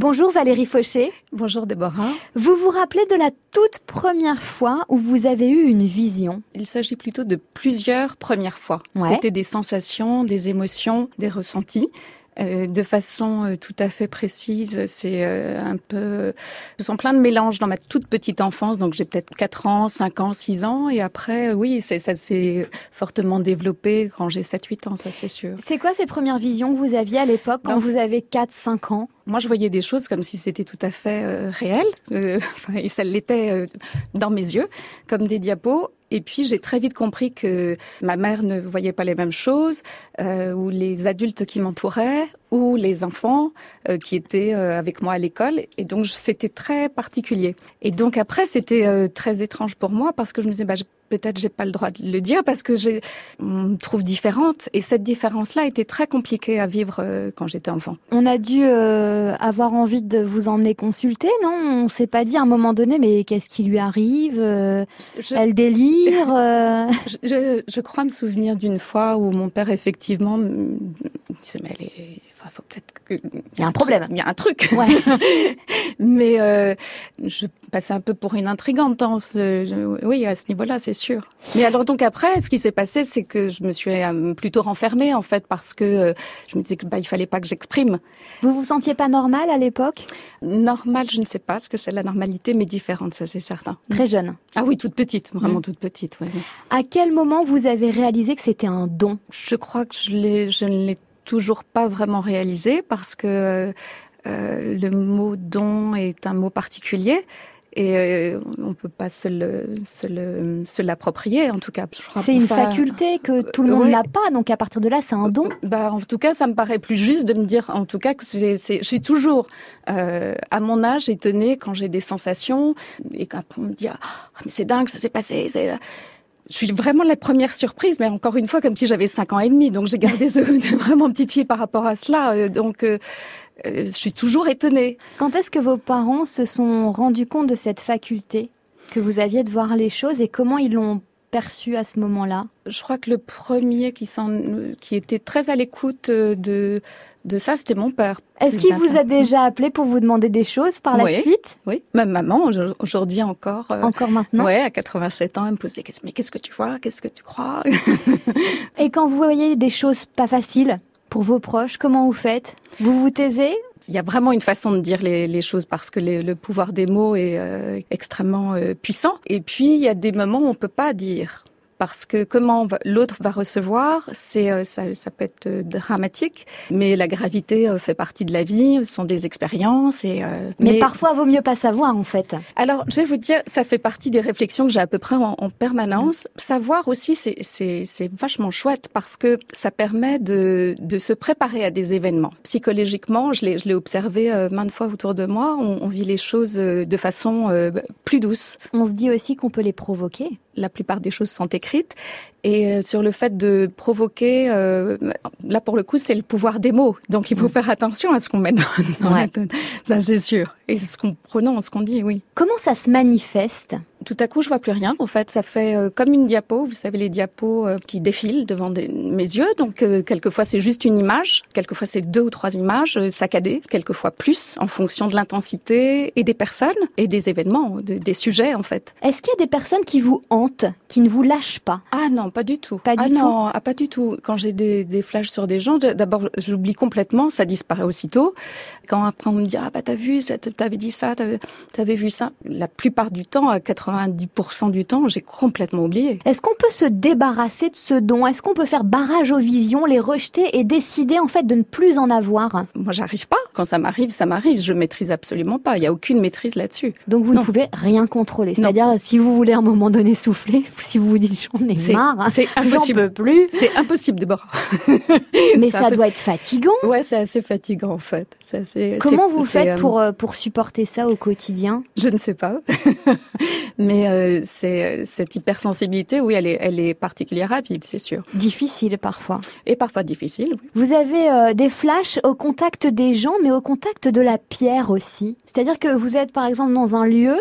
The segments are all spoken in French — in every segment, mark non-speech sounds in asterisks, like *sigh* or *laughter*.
Bonjour Valérie Fauché. Bonjour Déborah. Vous vous rappelez de la toute première fois où vous avez eu une vision? Il s'agit plutôt de plusieurs premières fois. C'était des sensations, des émotions, des ressentis. Euh, de façon euh, tout à fait précise. C'est euh, un peu, ce sont plein de mélanges dans ma toute petite enfance. Donc j'ai peut-être 4 ans, 5 ans, 6 ans. Et après, oui, ça s'est fortement développé quand j'ai 7, 8 ans, ça c'est sûr. C'est quoi ces premières visions que vous aviez à l'époque quand vous avez 4, 5 ans? Moi, je voyais des choses comme si c'était tout à fait réel, *laughs* et ça l'était dans mes yeux, comme des diapos. Et puis j'ai très vite compris que ma mère ne voyait pas les mêmes choses, euh, ou les adultes qui m'entouraient, ou les enfants euh, qui étaient euh, avec moi à l'école. Et donc c'était très particulier. Et donc après c'était euh, très étrange pour moi parce que je me disais bah, peut-être j'ai pas le droit de le dire parce que j'ai on me trouve différente et cette différence là était très compliquée à vivre quand j'étais enfant. On a dû avoir envie de vous emmener consulter, non? On s'est pas dit à un moment donné mais qu'est-ce qui lui arrive? Elle délire *laughs* je, je, crois me souvenir d'une fois où mon père effectivement me disait mais elle est faut peut-être qu'il y a un problème. Il y a un truc. Ouais. *laughs* Mais euh, je passais un peu pour une intrigante. Hein, oui, à ce niveau-là, c'est sûr. Mais alors donc après, ce qui s'est passé, c'est que je me suis euh, plutôt renfermée en fait parce que euh, je me disais que bah, il fallait pas que j'exprime. Vous vous sentiez pas normal à l'époque? Normal, je ne sais pas ce que c'est la normalité, mais différente, ça c'est certain. Très jeune. Ah oui, toute petite, vraiment mm. toute petite. Ouais. À quel moment vous avez réalisé que c'était un don? Je crois que je, je ne l'ai toujours pas vraiment réalisé parce que euh, le mot don est un mot particulier et euh, on peut pas se se l'approprier en tout cas. C'est une faculté que tout le monde n'a pas, donc à partir de là, c'est un don. Bah en tout cas, ça me paraît plus juste de me dire en tout cas que je suis toujours euh, à mon âge étonnée quand j'ai des sensations et qu'après on me dit ah mais c'est dingue, ça s'est passé je suis vraiment la première surprise, mais encore une fois, comme si j'avais cinq ans et demi. Donc j'ai gardé ce, vraiment petite fille par rapport à cela. Euh, donc euh, euh, je suis toujours étonnée. Quand est-ce que vos parents se sont rendus compte de cette faculté que vous aviez de voir les choses et comment ils l'ont perçu à ce moment-là Je crois que le premier qui, qui était très à l'écoute de, de ça, c'était mon père. Est-ce qu'il vous a déjà appelé pour vous demander des choses par la suite Oui, même maman, aujourd'hui encore. Euh, encore maintenant Oui, à 87 ans, elle me pose des questions. Mais qu'est-ce que tu vois? Qu'est-ce que tu crois? *laughs* Et quand vous voyez des choses pas faciles pour vos proches, comment vous faites? Vous vous taisez? Il y a vraiment une façon de dire les, choses parce que le pouvoir des mots est euh, extrêmement euh, puissant. Et puis il y a des moments où on peut pas dire parce que comment l'autre va recevoir, c'est euh, ça, ça, peut être euh, dramatique, mais la gravité euh, fait partie de la vie, ce sont des expériences et. mais, parfois, vaut mieux pas savoir en fait. Alors, je vais vous dire, ça fait partie des réflexions que j'ai à peu près en, permanence. Savoir aussi, c'est vachement chouette parce que ça permet de de se préparer à des événements. Psychologiquement, je l'ai observé maintes fois autour de moi. On, on vit les choses de façon plus douce. On se dit aussi qu'on peut les provoquer la plupart des choses sont écrites. Et euh, sur le fait de provoquer, euh, là pour le coup, c'est le pouvoir des mots. Donc il faut mm. faire attention à ce qu'on met dans, *laughs* la tête. Ça c'est sûr. Et ce qu'on prononce, ce qu'on dit, oui. Comment ça se manifeste? Tout à coup, je vois plus rien. En fait, ça fait euh, comme une diapo. Vous savez les diapos qui défilent devant mes yeux. Donc quelquefois c'est juste une image, quelquefois c'est deux ou trois images saccadées, quelquefois plus en fonction de l'intensité et des personnes et des événements, des sujets en fait. Est-ce qu'il y a des personnes qui vous hantent, qui ne vous lâchent pas? Ah non, pas du tout. Pas du ah tout. non, ah, pas du tout. Quand j'ai des, des flashs sur des gens, d'abord j'oublie complètement, ça disparaît aussitôt. Quand après on me dit ah bah t'as vu, t'avais dit ça, t'avais vu ça. La plupart du temps, à 90% du temps, j'ai complètement oublié. Est-ce qu'on peut se débarrasser de ce don? Est-ce qu'on peut faire barrage aux visions, les rejeter et décider en fait de ne plus en avoir? Moi, j'arrive pas. Quand ça m'arrive, ça m'arrive. Je maîtrise absolument pas. Il y a aucune maîtrise là-dessus. Donc vous ne pouvez rien contrôler. C'est-à-dire si vous voulez à un moment donné souffler, *laughs* si vous vous dites j'en ai marre, c'est *laughs* impossible. plus. C'est impossible, Déborah. *laughs* Mais ça doit être fatigant. Ouais, c'est assez fatigant en fait. Assez, Comment vous faites euh, pour euh, pour supporter ça au quotidien? Je ne sais pas. *laughs* Mais euh, c'est cette hypersensibilité, oui, elle est elle est particulière à vivre, c'est sûr. Difficile parfois. Et parfois difficile. Oui. Vous avez des flashs au contact des gens, mais au contact de la pierre aussi. C'est-à-dire que vous êtes par exemple dans un lieu,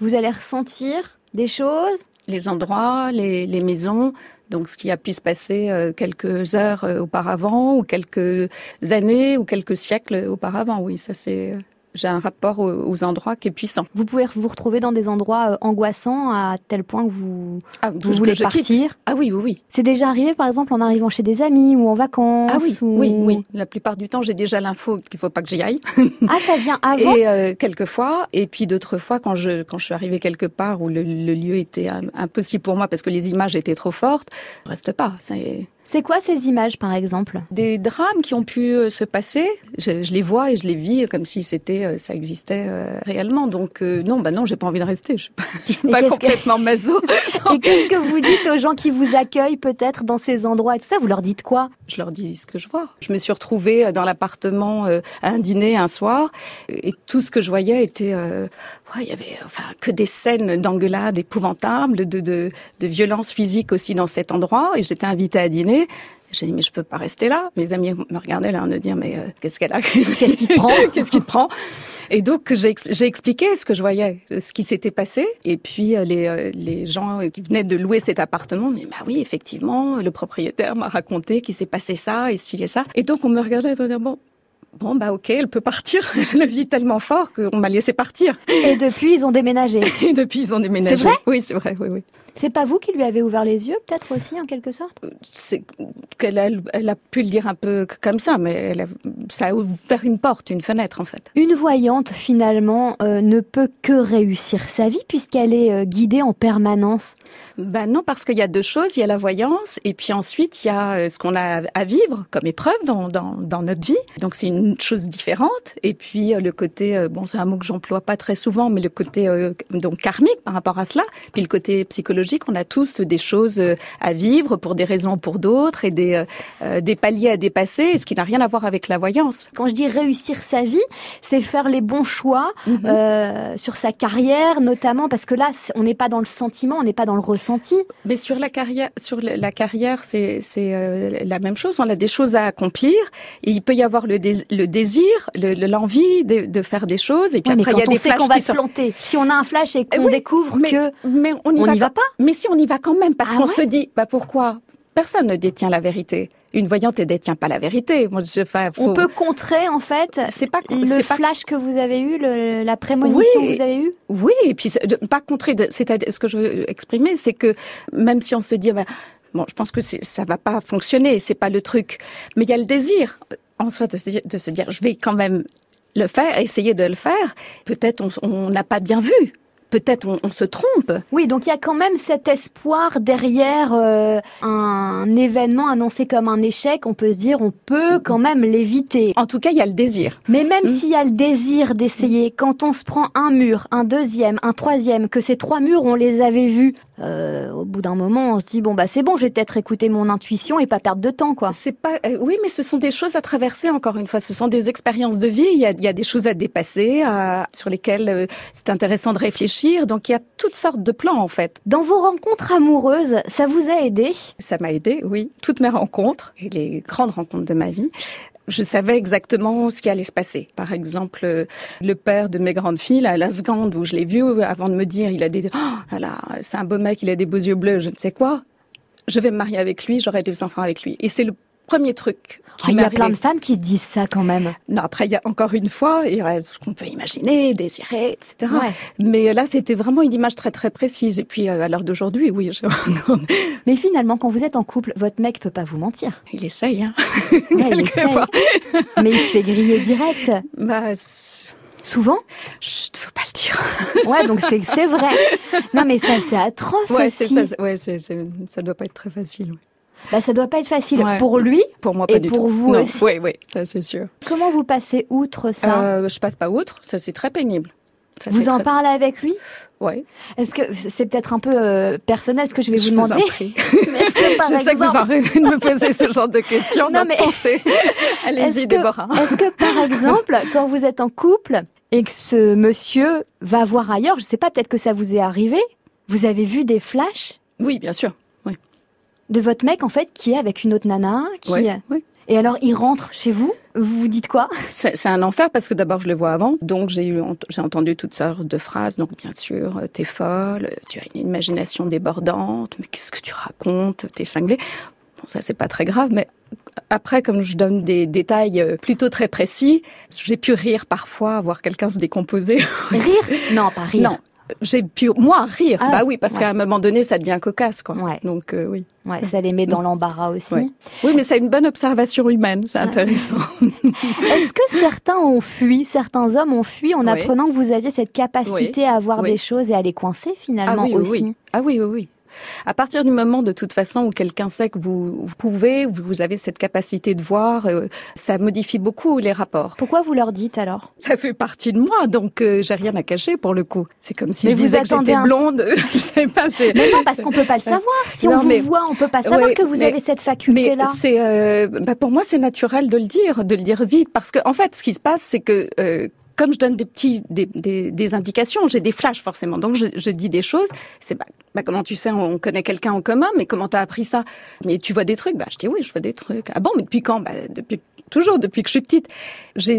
vous allez ressentir des choses les endroits, les, les, maisons, donc ce qui a pu se passer euh, quelques heures euh, auparavant, ou quelques années, ou quelques siècles auparavant. Oui, ça c'est j'ai un rapport aux, endroits qui est puissant. Vous pouvez vous retrouver dans des endroits euh, angoissants à tel point que vous, ah, vous voulez partir. Ah oui, oui, oui. C'est déjà arrivé, par exemple, en arrivant chez des amis ou en vacances. Ah oui, oui, oui. La plupart du temps, j'ai déjà l'info qu'il faut pas que j'y aille. Ah, ça vient *laughs* avant. Et euh, quelques fois, et puis d'autres fois, quand je quand je suis arrivée quelque part où le, le lieu était impossible pour moi parce que les images étaient trop fortes, je reste pas. C'est c'est quoi ces images, par exemple? Des drames qui ont pu euh, se passer. Je, je, les vois et je les vis comme si c'était, euh, ça existait euh, réellement. Donc non, bah non, j'ai pas envie de rester. Je suis pas, *laughs* je suis pas complètement maso. *laughs* et qu'est-ce que vous dites aux gens qui vous accueillent peut-être dans ces endroits et tout ça? Vous leur dites quoi? Je leur dis ce que je vois. Je me suis retrouvée dans l'appartement à un dîner un soir et tout ce que je voyais était, ouais, il y avait enfin que des scènes d'engueulades épouvantables, de, de, de violence physique aussi dans cet endroit. Et j'étais invitée à dîner j'ai dit mais je peux pas rester là. Mes amis me regardaient là de dire mais euh, qu'est-ce qu'elle a *laughs* *laughs* Qu'est-ce qui te prend Qu'est-ce qui te prend? Et donc j'ai expliqué ce que je voyais, ce qui s'était passé. Et puis euh, les, euh, les gens qui venaient de louer cet appartement, mais bah oui effectivement le propriétaire m'a raconté qu'il s'est passé ça et ci et ça. Et donc on me regardait et on disait bon Bon, bah ok, elle peut partir. *laughs* Elle vit tellement fort qu'on m'a laissé partir. Et depuis, ils ont déménagé. *laughs* Et depuis, ils ont déménagé. C'est vrai? Oui, c'est vrai, oui, oui. C'est pas vous qui lui avez ouvert les yeux, peut-être aussi, en quelque sorte? C'est qu'elle a, elle a pu le dire un peu comme ça, mais elle a, ça a ouvert une porte, une fenêtre, en fait. Une voyante, finalement, euh, ne peut que réussir sa vie puisqu'elle est euh, guidée en permanence. Ben non, parce qu'il y a deux choses. Il y a la voyance, et puis ensuite, il y a euh, ce qu'on a à vivre comme épreuve dans, dans, dans notre vie. Donc c'est une chose différente. Et puis le côté, bon, c'est un mot que j'emploie pas très souvent, mais le côté donc karmique par rapport à cela. Puis le côté psychologique on a tous des choses euh, à vivre pour des raisons ou pour d'autres et des, euh, euh, des paliers à dépasser, ce qui n'a rien à voir avec la voyance. Quand je dis réussir sa vie, c'est faire les bons choix mhm. sur sa carrière, notamment parce que là, on n'est pas dans le sentiment, on n'est pas dans le ressenti. Mais sur la carrière, sur la carrière, c'est c'est la même chose. On a des choses à accomplir et il peut y avoir le, le désir, l'envie de, de, faire des choses et puis après il y a des flashs qu'on va se planter. Si on a un flash et qu'on découvre que mais on n'y va, pas. Mais si on y va quand même, parce ah qu'on se dit, bah pourquoi Personne ne détient la vérité? Une voyante ne détient pas la vérité. Moi, je, On peut contrer en fait. C'est pas le flash que vous avez eu, la prémonition que vous avez eue? Oui, et puis pas contrer. C'est ce que je veux exprimer, c'est que même si on se dit, bah, bon, je pense que ça va pas fonctionner, c'est pas le truc, mais il y a le désir en soi de se dire, je vais quand même le faire, essayer de le faire. Peut-être on n'a pas bien vu peut-être on, se trompe. Oui, donc il y a quand même cet espoir derrière euh, un événement annoncé comme un échec. On peut se dire, on peut quand même l'éviter. En tout cas, il y a le désir. Mais même mm. s'il y a le désir d'essayer, quand on se prend un mur, un deuxième, un troisième, que ces trois murs, on les avait vus euh, au bout d'un moment, on se dit bon bah c'est bon, je vais peut-être écouter mon intuition et pas perdre de temps quoi. C'est pas euh, oui, mais ce sont des choses à traverser encore une fois. Ce sont des expériences de vie. Il y a, il y a des choses à dépasser, à, sur lesquelles euh, c'est intéressant de réfléchir. Donc il y a toutes sortes de plans en fait. Dans vos rencontres amoureuses, ça vous a aidé? Ça m'a aidé, oui. Toutes mes rencontres et les grandes rencontres de ma vie je savais exactement ce qui allait se passer. Par exemple, le père de mes grandes filles, à la seconde où je l'ai vu, avant de me dire, il a des, oh là, c'est un beau mec, il a des beaux yeux bleus, je ne sais quoi. Je vais me marier avec lui, j'aurai des enfants avec lui. Et c'est le premier truc. Ah, il y a plein de femmes qui se disent ça quand même. Non, après, il y a encore une fois, il y a ce qu'on peut imaginer, désirer, etc. Mais là, c'était vraiment une image très très précise. Et puis, euh, à l'heure d'aujourd'hui, oui. *laughs* Mais finalement, quand vous êtes en couple, votre mec peut pas vous mentir. Il essaye, hein. il *laughs* essaye. Mais il se fait griller direct. Bah, Souvent? Ne faut pas le dire. *laughs* ouais, donc c'est vrai. Non, mais ça, c'est atroce ouais, aussi. Ça, ouais, ça doit pas être très facile. Bah, ça doit pas être facile pour lui, pour moi, pas et pour vous aussi. Oui, oui, ça c'est sûr. Comment vous passez outre ça euh, Je passe pas outre, ça c'est très pénible. vous en parlez avec lui Oui. Est-ce que c'est peut-être un peu euh, personnel ce que je vais vous demander *laughs* est-ce que par je sais que vous en de me poser ce genre de questions. Non, mais *laughs* Allez-y, Déborah. Est-ce que par exemple, quand vous êtes en couple et que ce monsieur va voir ailleurs, je sais pas, peut-être que ça vous est arrivé, vous avez vu des flashs? Oui, bien sûr de votre mec en fait qui est avec une autre nana qui oui, et alors il rentre chez vous vous vous dites quoi? C'est un enfer parce que d'abord je le vois avant, donc j'ai eu j'ai entendu toutes sortes de phrases. Donc bien sûr, euh, t'es folle, tu as une imagination débordante, mais qu'est-ce que tu racontes? T'es cinglé. Bon, ça c'est pas très grave, mais après, comme je donne des détails euh, plutôt très précis, j'ai pu rire parfois, voir quelqu'un se décomposer. Rire? *laughs* Non, pas rire. Non, j'ai pu moi rire. Ah, bah oui, parce ouais. qu'à un moment donné, ça devient cocasse, quoi. Ouais. Donc euh, oui. Ouais, ça les met dans l'embarras aussi. Ouais. Oui, mais c'est une bonne observation humaine, c'est intéressant. *laughs* Est-ce que certains ont fui, certains hommes ont fui en Oui. apprenant que vous aviez cette capacité à voir Oui. des choses et à les coincer finalement ah aussi oui. Ah oui, oui, oui. À partir du moment de toute façon où quelqu'un sait que vous, vous pouvez, vous avez cette capacité de voir, euh, ça modifie beaucoup les rapports. Pourquoi vous leur dites alors? Ça fait partie de moi, donc euh, j'ai rien à cacher pour le coup. C'est comme si Mais je vous disais que j'étais blonde. *laughs* je sais pas. C'est... Mais non, parce qu'on peut pas le savoir. *laughs* Si on vous voit, on peut pas savoir que vous mais- avez cette Mais faculté-là. c'est, euh, bah, pour moi, c'est naturel de le dire, de le dire vite, parce que en fait, ce qui se passe, c'est que comme je donne des petits, des, des, des indications, j'ai des flashs forcément. Donc je, je dis des choses. C'est bah, bah, comment tu sais, on connaît quelqu'un en commun, mais comment t'as appris ça? Mais tu vois des trucs? Bah je dis oui, je vois des trucs. Ah bon, mais depuis quand? Bah depuis toujours depuis que je suis petite. J'ai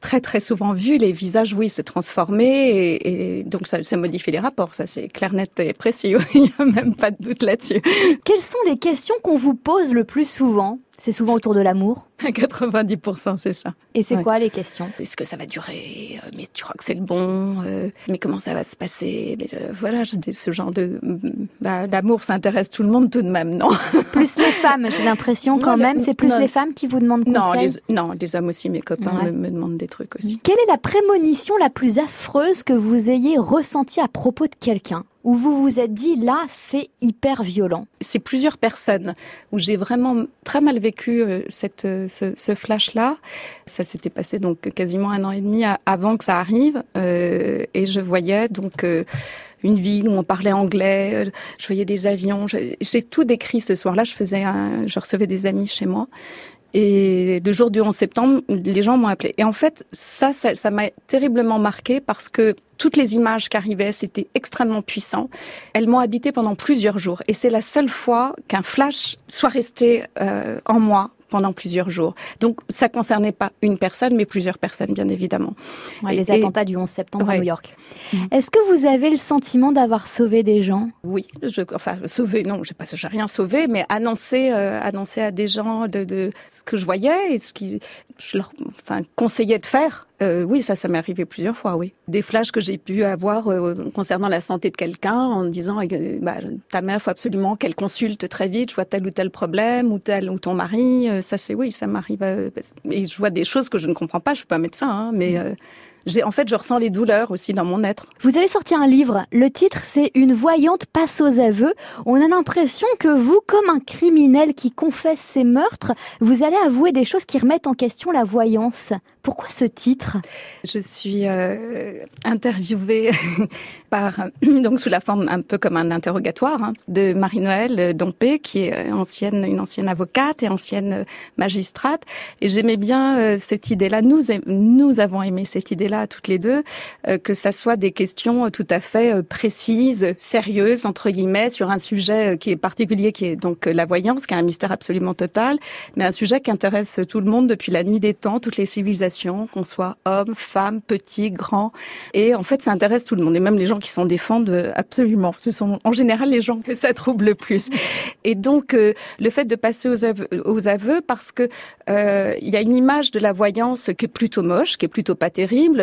très très souvent vu les visages, oui, se transformer et, et donc ça, ça modifie les rapports. Ça c'est clair, net et précis. *laughs* Il y a même pas de doute là-dessus. Quelles sont les questions qu'on vous pose le plus souvent? C'est souvent autour de l'amour? *laughs* 90%, c'est ça. Et c'est Ouais. quoi les questions? Est-ce que ça va durer? Euh, Mais tu crois que c'est le bon? Euh, Mais comment ça va se passer? Mais, euh, Voilà, je dis ce genre de... Bah, L'amour, ça intéresse tout le monde tout de même, non? *laughs* Plus les femmes, j'ai l'impression quand Non, même. C'est plus non. les femmes qui vous demandent non conseil. les, non, les hommes aussi, mes copains Ouais. me, me demandent des trucs aussi. Quelle est la prémonition la plus affreuse que vous ayez ressentie à propos de quelqu'un? Où vous vous êtes dit, là, c'est hyper violent C'est plusieurs personnes où j'ai vraiment très mal vécu euh, cette, euh, ce, flash-là. Ça s'était passé donc quasiment un an et demi avant que ça arrive. euh, et je voyais donc... une ville où on parlait anglais, je voyais des avions, j'ai tout décrit ce soir-là. Je faisais, je recevais des amis chez moi, et le jour du 11 septembre, les gens m'ont appelé. Et en fait, ça, ça m'a terriblement marqué parce que toutes les images qui arrivaient, c'était extrêmement puissant. Elles m'ont habité pendant plusieurs jours. Et c'est la seule fois qu'un flash soit resté euh, en moi pendant plusieurs jours. Donc, ça concernait pas une personne, mais plusieurs personnes, bien évidemment. Ouais, Et- Les et- attentats du 11 septembre à. New York. Est-ce que vous avez le sentiment d'avoir sauvé des gens? Oui, je, enfin sauver, non, j'ai pas, j'ai rien sauvé, mais annoncer, euh, annoncer à des gens de, de ce que je voyais et ce qui, je leur, enfin, conseillais de faire. Euh, oui, ça, ça m'est arrivé plusieurs fois, oui. Des flashs que j'ai pu avoir euh, concernant la santé de quelqu'un en disant, euh, bah, ta mère, faut absolument qu'elle consulte très vite, je vois tel ou tel problème ou tel ou ton mari. Euh, ça, c'est oui, ça m'arrive. euh, et je vois des choses que je ne comprends pas. Je suis pas médecin, hein, mais euh, j'ai, en fait, je ressens les douleurs aussi dans mon être. Vous avez sorti un livre. Le titre, c'est Une voyante passe aux aveux. On a l'impression que vous, comme un criminel qui confesse ses meurtres, vous allez avouer des choses qui remettent en question la voyance. Pourquoi ce titre? Je suis euh, interviewée *laughs* par *clears throat* donc sous la forme un peu comme un interrogatoire hein, de Marie-Noël Dompé, qui est euh, ancienne une ancienne avocate et ancienne euh, magistrate. Et j'aimais bien euh, cette idée-là. Nous avons aimé cette idée-là toutes les deux, euh, que ça soit des questions euh, tout à fait euh, précises, sérieuses entre guillemets sur un sujet euh, qui est particulier, qui est donc euh, la voyance, qui est un mystère absolument total, mais un sujet qui intéresse tout le monde depuis la nuit des temps, toutes les civilisations, qu'on soit homme, femme, petit, grand. Et en fait, ça intéresse tout le monde, et même les gens qui s'en défendent euh, absolument. Ce sont en général les gens que ça trouble le plus. Et donc, euh, le fait de passer aux aveux, parce que euh, il y a une image de la voyance qui est plutôt moche, qui est plutôt pas terrible.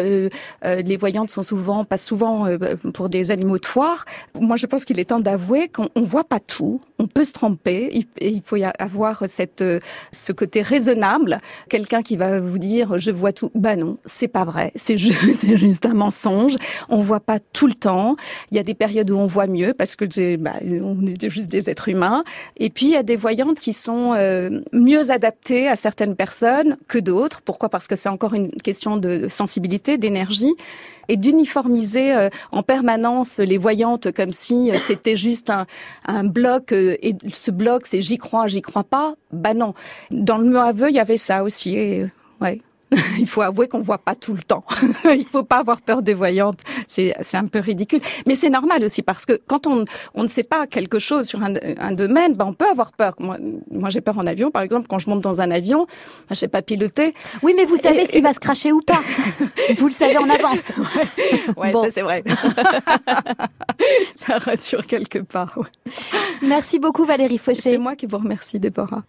Les voyantes sont souvent, pas souvent pour des animaux de foire. Moi, je pense qu'il est temps d'avouer qu'on on voit pas tout. On peut se tromper. Et il faut y avoir cette, euh, ce côté raisonnable. Quelqu'un qui va vous dire je vois tout. Bah non, c'est pas vrai. C'est ju- *laughs* c'est juste un mensonge. On voit pas tout le temps. Il y a des périodes où on voit mieux parce que bah, on est juste des êtres humains. Et puis il y a des voyantes qui sont euh, mieux adaptées à certaines personnes que d'autres. Pourquoi? Parce que c'est encore une question de sensibilité, d'énergie et d'uniformiser euh, en permanence les voyantes comme si c'était juste un, un bloc et ce bloc c'est j'y crois, j'y crois pas. Bah non. Dans le mot aveu, il y avait ça aussi. Euh, ouais. *laughs* Il faut avouer qu'on voit pas tout le temps. *laughs* Il faut pas avoir peur des voyantes. C'est c'est un peu ridicule, mais c'est normal aussi parce que quand on on ne sait pas quelque chose sur un, un domaine, ben on peut avoir peur. Moi, moi j'ai peur en avion, par exemple, quand je monte dans un avion, ben, je sais pas piloter. Oui, mais vous savez Et- s'il va se cracher ou pas. *laughs* vous le savez en avance. Ouais, Bon. ça c'est vrai. ça rassure quelque part. ouais. Merci beaucoup Valérie C'est Fauché. moi qui vous remercie, Déborah.